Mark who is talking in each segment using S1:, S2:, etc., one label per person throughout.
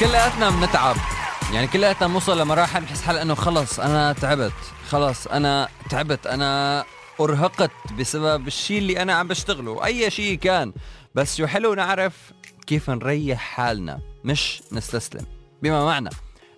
S1: كلياتنا بنتعب يعني كلياتنا بنوصل لمراحل بحس حالي إنه خلص أنا تعبت خلص أنا تعبت أنا أرهقت بسبب الشيء اللي أنا عم بشتغله أي شيء كان. بس شو حلو نعرف كيف نريح حالنا مش نستسلم. بما معنى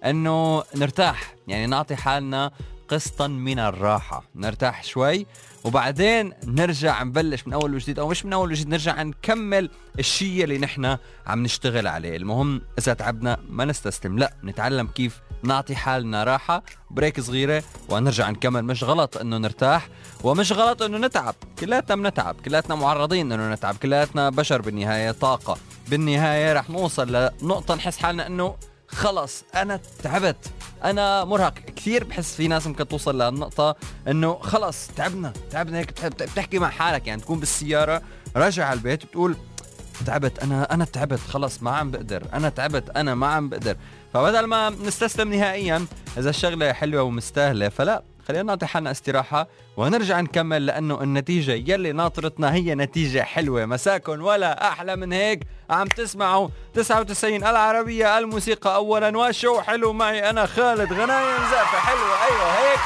S1: إنه نرتاح يعني نعطي حالنا قسطا من الراحة. نرتاح شوي وبعدين نرجع نبلش من أول وجديد أو مش من أول وجديد نرجع نكمل الشيء اللي نحن عم نشتغل عليه. المهم إذا تعبنا ما نستسلم لا نتعلم كيف نعطي حالنا راحة بريك صغيرة ونرجع نكمل. مش غلط إنه نرتاح ومش غلط إنه نتعب. كلاتنا بنتعب كلاتنا معرضين إنه نتعب كلاتنا بشر بالنهاية طاقة. بالنهاية رح نوصل لنقطة نحس حالنا إنه خلص أنا تعبت. أنا مرهق كثير بحس في ناس ممكن توصل للنقطه إنه خلص تعبنا تعبنا هيك بتحكي مع حالك يعني تكون بالسيارة راجع على البيت بتقول تعبت أنا أنا تعبت خلص ما عم بقدر أنا تعبت أنا ما عم بقدر. فبدل ما نستسلم نهائيا إذا الشغلة حلوة ومستاهلة فلا. خلينا نعطي حالنا استراحة ونرجع نكمل لأنه النتيجة يلي ناطرتنا هي نتيجة حلوة. مساكن ولا أحلى من هيك؟ عم تسمعوا 99 العربية الموسيقى أولا. وشو حلو معي أنا خالد غنايم زقفة حلوة أيوة هيك.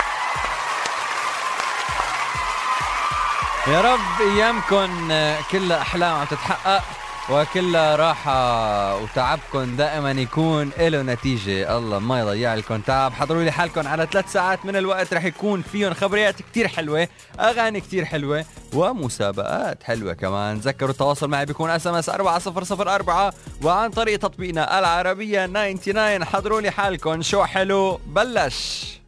S1: يا رب ايامكم كلها احلام عم تتحقق. وكلها راحة وتعبكم دائما يكون له نتيجة. الله ما يضيع لكم تعب. حضروا لي حالكم على ثلاث ساعات من الوقت. رح يكون فيهم خبريات كتير حلوة أغاني كتير حلوة ومسابقات حلوة كمان. تذكروا التواصل معي بيكون SMS 4004 وعن طريق تطبيقنا العربية 99 حضروا لي حالكم. شو حلو؟ بلش.